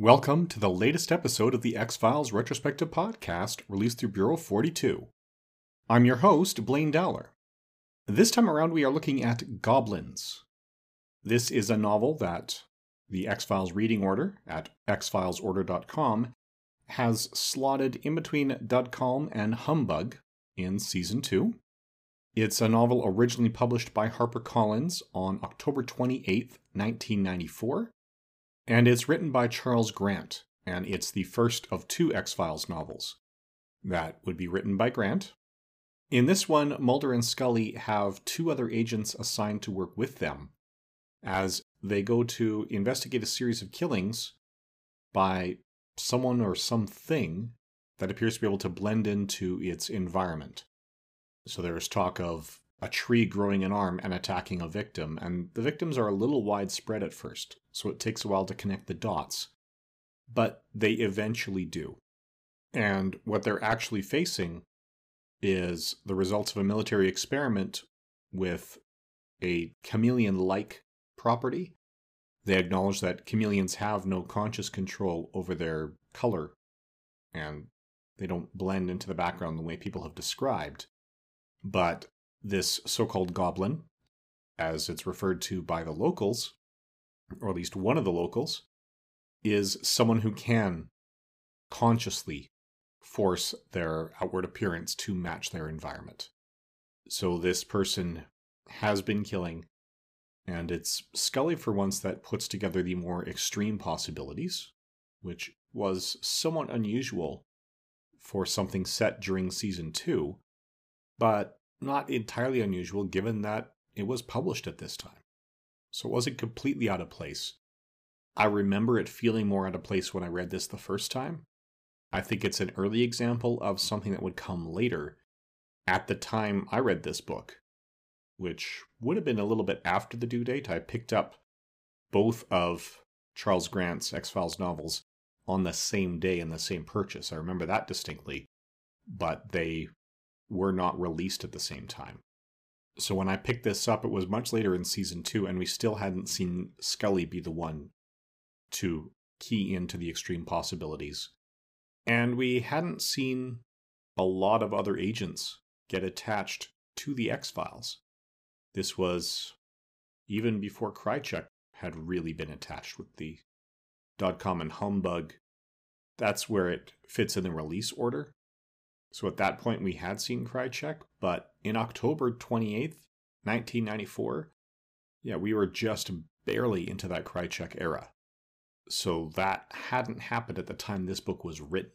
Welcome to the latest episode of the X Files Retrospective Podcast released through Bureau 42. I'm your host, Blaine Dowler. This time around, we are looking at Goblins. This is a novel that the X Files reading order at xfilesorder.com has slotted in between Dod Kalm and Humbug in Season 2. It's a novel originally published by HarperCollins on October 28, 1994 and it's written by Charles Grant, and it's the first of two X Files novels that would be written by Grant. In this one, Mulder and Scully have two other agents assigned to work with them as they go to investigate a series of killings by someone or something that appears to be able to blend into its environment. So there's talk of a tree growing an arm and attacking a victim, and the victims are a little widespread at first, so it takes a while to connect the dots. But they eventually do. And what they're actually facing is the results of a military experiment with a chameleon like property. They acknowledge that chameleons have no conscious control over their color, and they don't blend into the background the way people have described. But this so called goblin, as it's referred to by the locals, or at least one of the locals, is someone who can consciously force their outward appearance to match their environment. So this person has been killing, and it's Scully for once that puts together the more extreme possibilities, which was somewhat unusual for something set during season two, but not entirely unusual given that it was published at this time. So it wasn't completely out of place. I remember it feeling more out of place when I read this the first time. I think it's an early example of something that would come later. At the time I read this book, which would have been a little bit after the due date, I picked up both of Charles Grant's X Files novels on the same day in the same purchase. I remember that distinctly, but they were not released at the same time. So when I picked this up, it was much later in season two, and we still hadn't seen Scully be the one to key into the extreme possibilities. And we hadn't seen a lot of other agents get attached to the X Files. This was even before Krychek had really been attached with the Dod Kalm and Humbug. That's where it fits in the release order. So at that point, we had seen Krychek, but in October 28th, 1994, yeah, we were just barely into that Krychek era. So that hadn't happened at the time this book was written.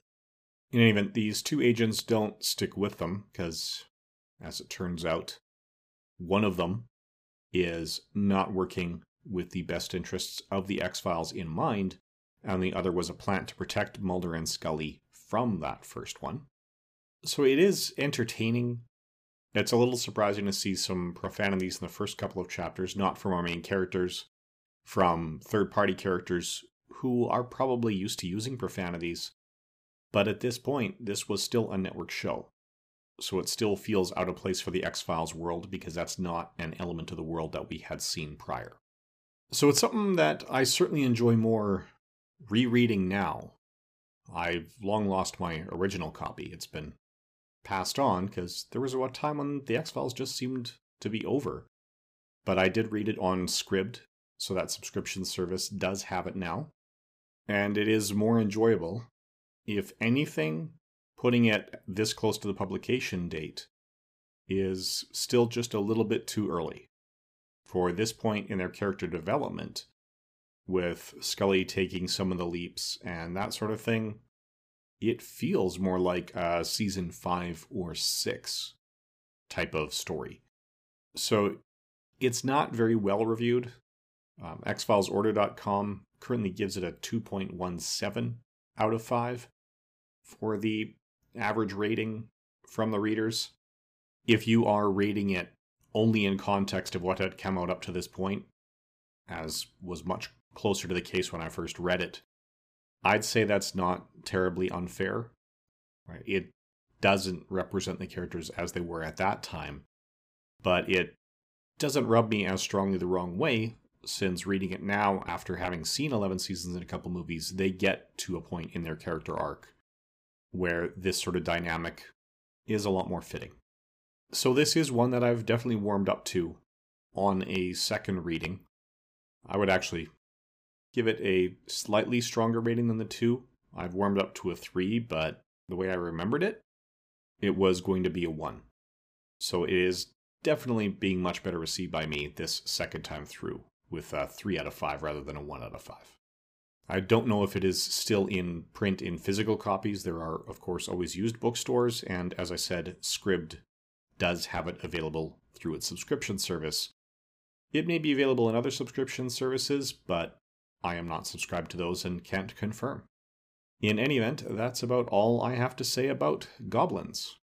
In any event, these two agents don't stick with them because, as it turns out, one of them is not working with the best interests of the X Files in mind, and the other was a plant to protect Mulder and Scully from that first one so it is entertaining. It's a little surprising to see some profanities in the first couple of chapters, not from our main characters, from third party characters who are probably used to using profanities. But at this point, this was still a network show. So it still feels out of place for the X Files world because that's not an element of the world that we had seen prior. So it's something that I certainly enjoy more rereading now. I've long lost my original copy. It's been passed on because there was a time when the X Files just seemed to be over. But I did read it on Scribd, so that subscription service does have it now. And it is more enjoyable. If anything, putting it this close to the publication date is still just a little bit too early. For this point in their character development, with Scully taking some of the leaps and that sort of thing, it feels more like a season five or six type of story. So it's not very well reviewed. Um, XFilesOrder.com currently gives it a 2.17 out of 5 for the average rating from the readers. If you are rating it only in context of what had come out up to this point, as was much closer to the case when I first read it, I'd say that's not terribly unfair. Right? It doesn't represent the characters as they were at that time, but it doesn't rub me as strongly the wrong way since reading it now after having seen 11 seasons and a couple movies, they get to a point in their character arc where this sort of dynamic is a lot more fitting. So, this is one that I've definitely warmed up to on a second reading. I would actually give it a slightly stronger rating than the two. I've warmed up to a three, but the way I remembered it, it was going to be a one. So, it is definitely being much better received by me this second time through with a 3 out of 5 rather than a 1 out of 5. I don't know if it is still in print in physical copies. There are, of course, always used bookstores, and as I said, Scribd does have it available through its subscription service. It may be available in other subscription services, but I am not subscribed to those and can't confirm. In any event, that's about all I have to say about goblins.